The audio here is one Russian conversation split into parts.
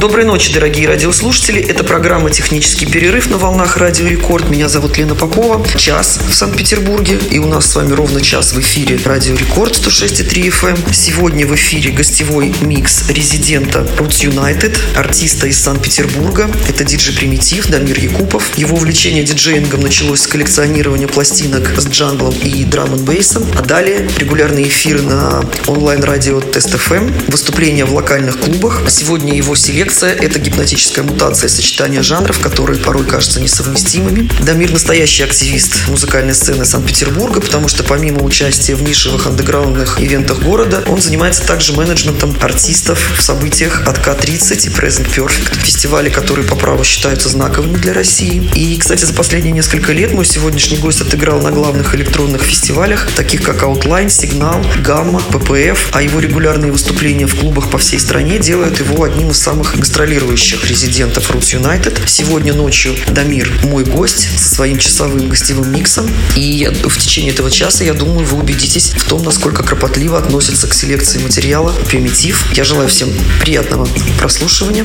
Доброй ночи, дорогие радиослушатели. Это программа «Технический перерыв» на волнах Радио Рекорд. Меня зовут Лена Попова. Час в Санкт-Петербурге. И у нас с вами ровно час в эфире Радио Рекорд 106,3 FM. Сегодня в эфире гостевой микс резидента Roots United, артиста из Санкт-Петербурга. Это диджей Примитив, Дамир Якупов. Его увлечение диджеингом началось с коллекционирования пластинок с джанглом и драм н бейсом. А далее регулярные эфиры на онлайн-радио Тест FM, выступления в локальных клубах. Сегодня его селекция – это гипнотическая мутация сочетания жанров, которые порой кажутся несовместимыми. Дамир – настоящий активист музыкальной сцены Санкт-Петербурга, потому что помимо участия в нишевых андеграундных ивентах города, он занимается также менеджментом артистов в событиях от К-30 и Present Perfect, фестивали, которые по праву считаются знаковыми для России. И, кстати, за последние несколько лет мой сегодняшний гость отыграл на главных электронных фестивалях, таких как Outline, Сигнал, Гамма, ППФ, а его регулярные выступления в клубах по всей стране делают его одним из самых гастролирующих резидентов Roots United. Сегодня ночью Дамир мой гость со своим часовым гостевым миксом. И в течение этого часа, я думаю, вы убедитесь в том, насколько кропотливо относится к селекции материала примитив. Я желаю всем приятного прослушивания.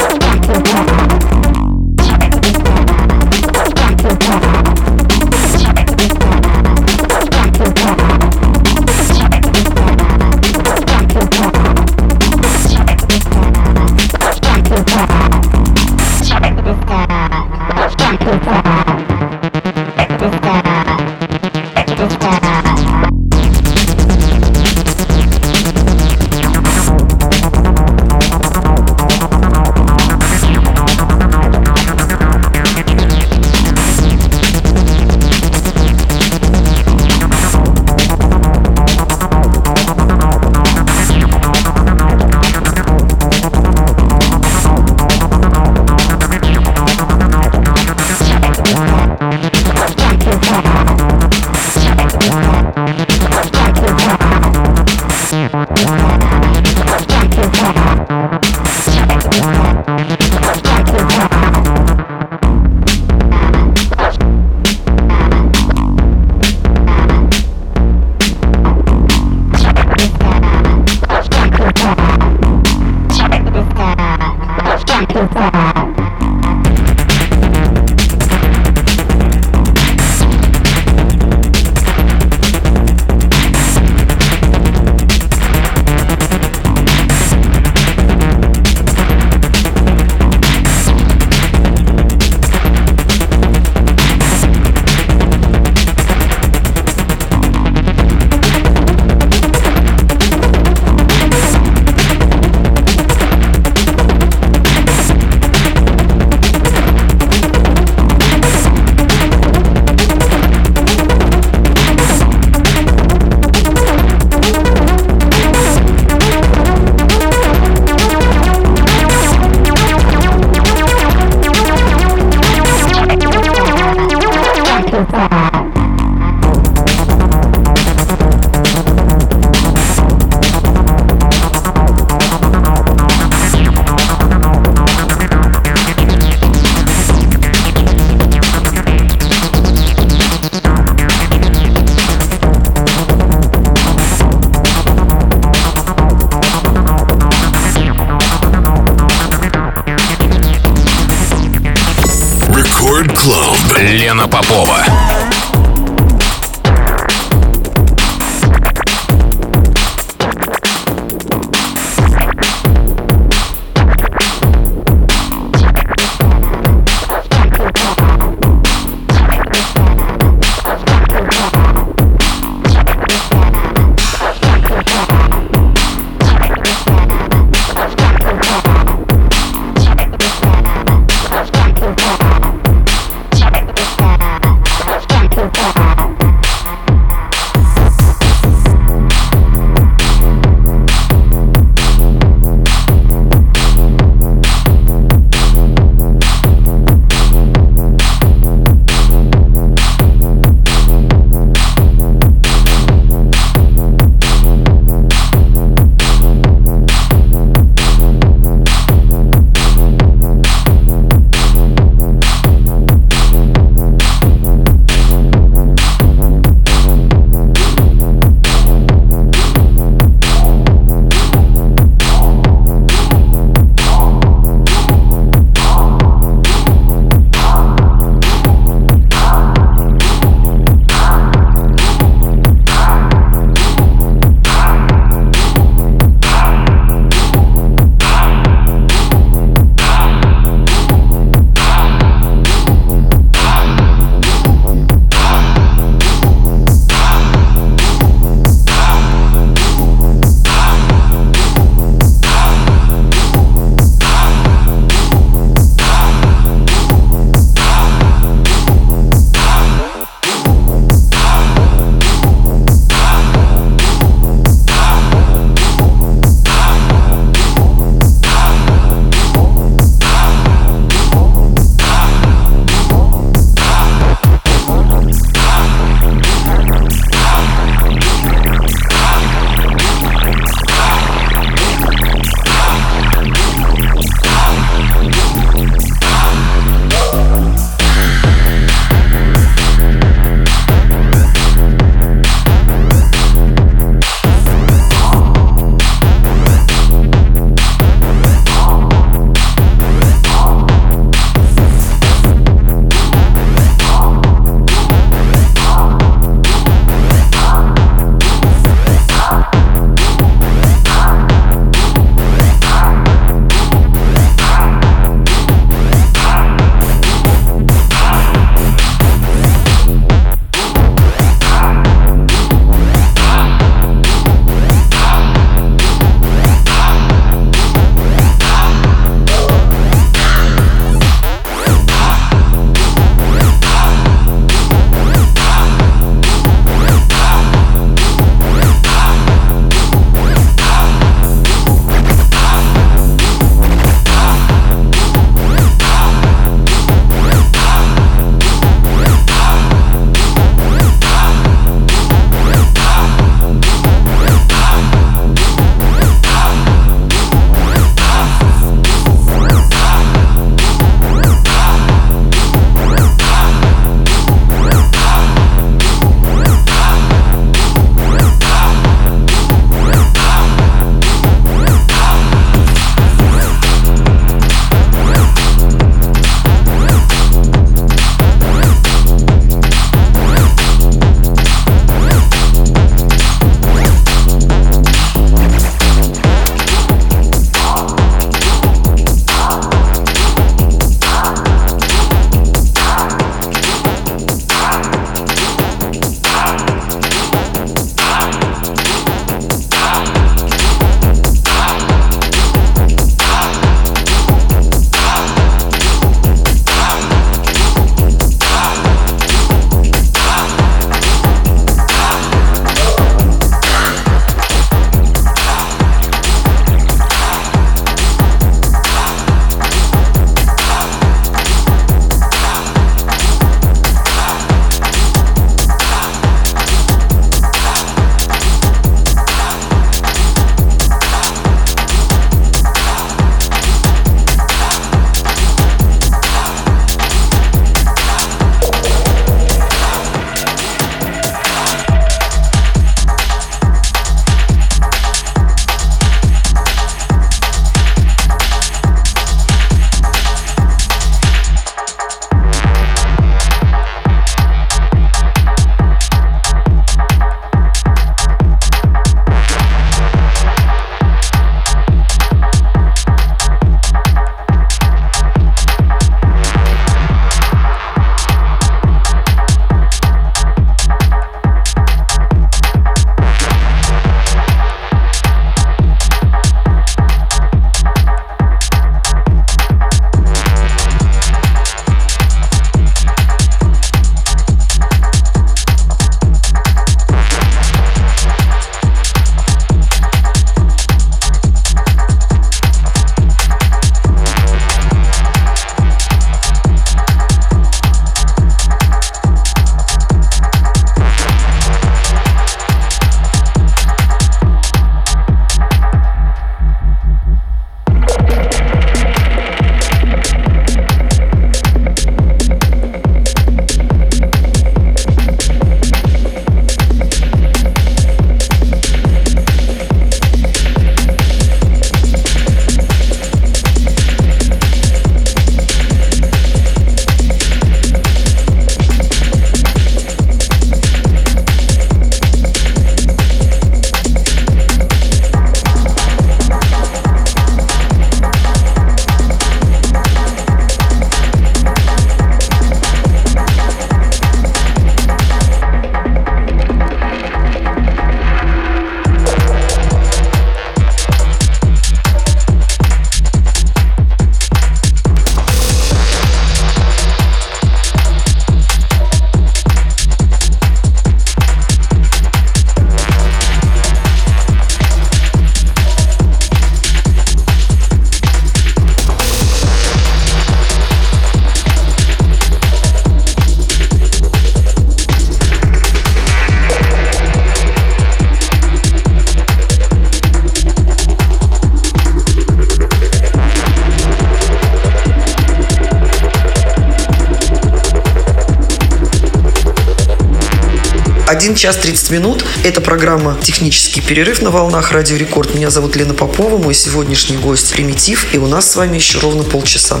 1 час 30 минут. Это программа «Технический перерыв» на волнах Радио Рекорд. Меня зовут Лена Попова, мой сегодняшний гость Примитив. И у нас с вами еще ровно полчаса.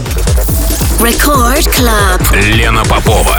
Record Club. Лена Попова.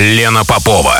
Лена Попова.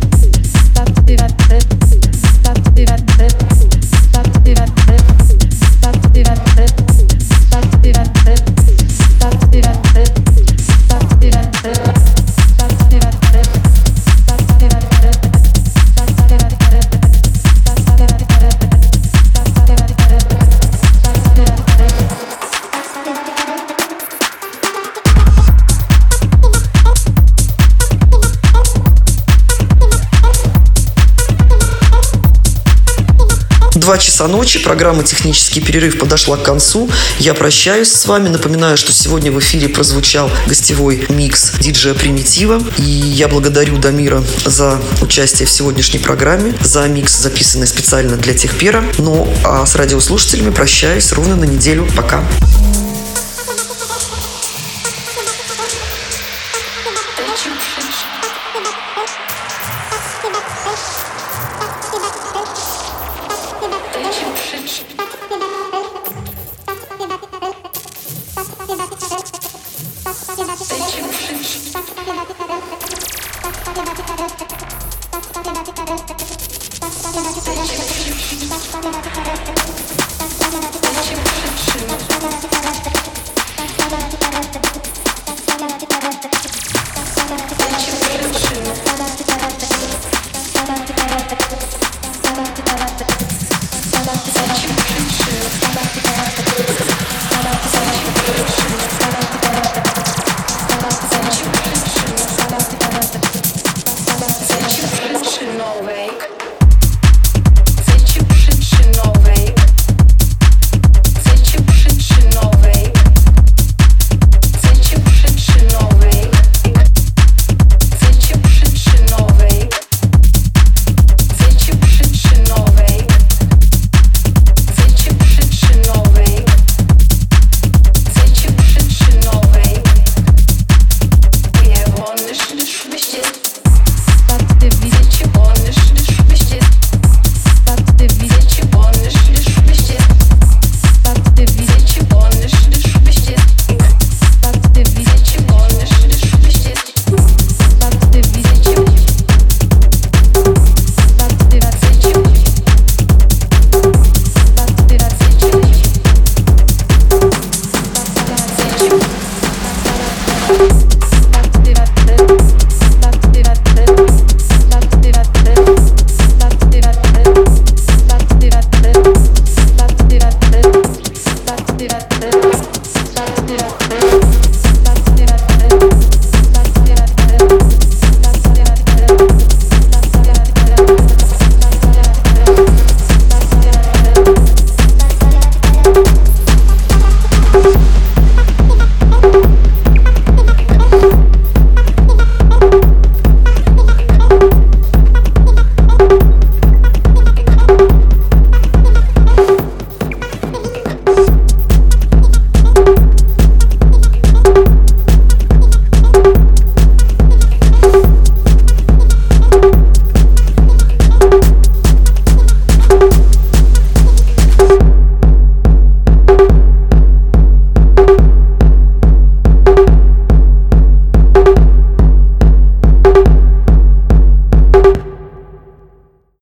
Два часа ночи. Программа «Технический перерыв» подошла к концу. Я прощаюсь с вами. Напоминаю, что сегодня в эфире прозвучал гостевой микс диджея Примитива. И я благодарю Дамира за участие в сегодняшней программе, за микс, записанный специально для Техпера. Ну, а с радиослушателями прощаюсь ровно на неделю. Пока. Пока.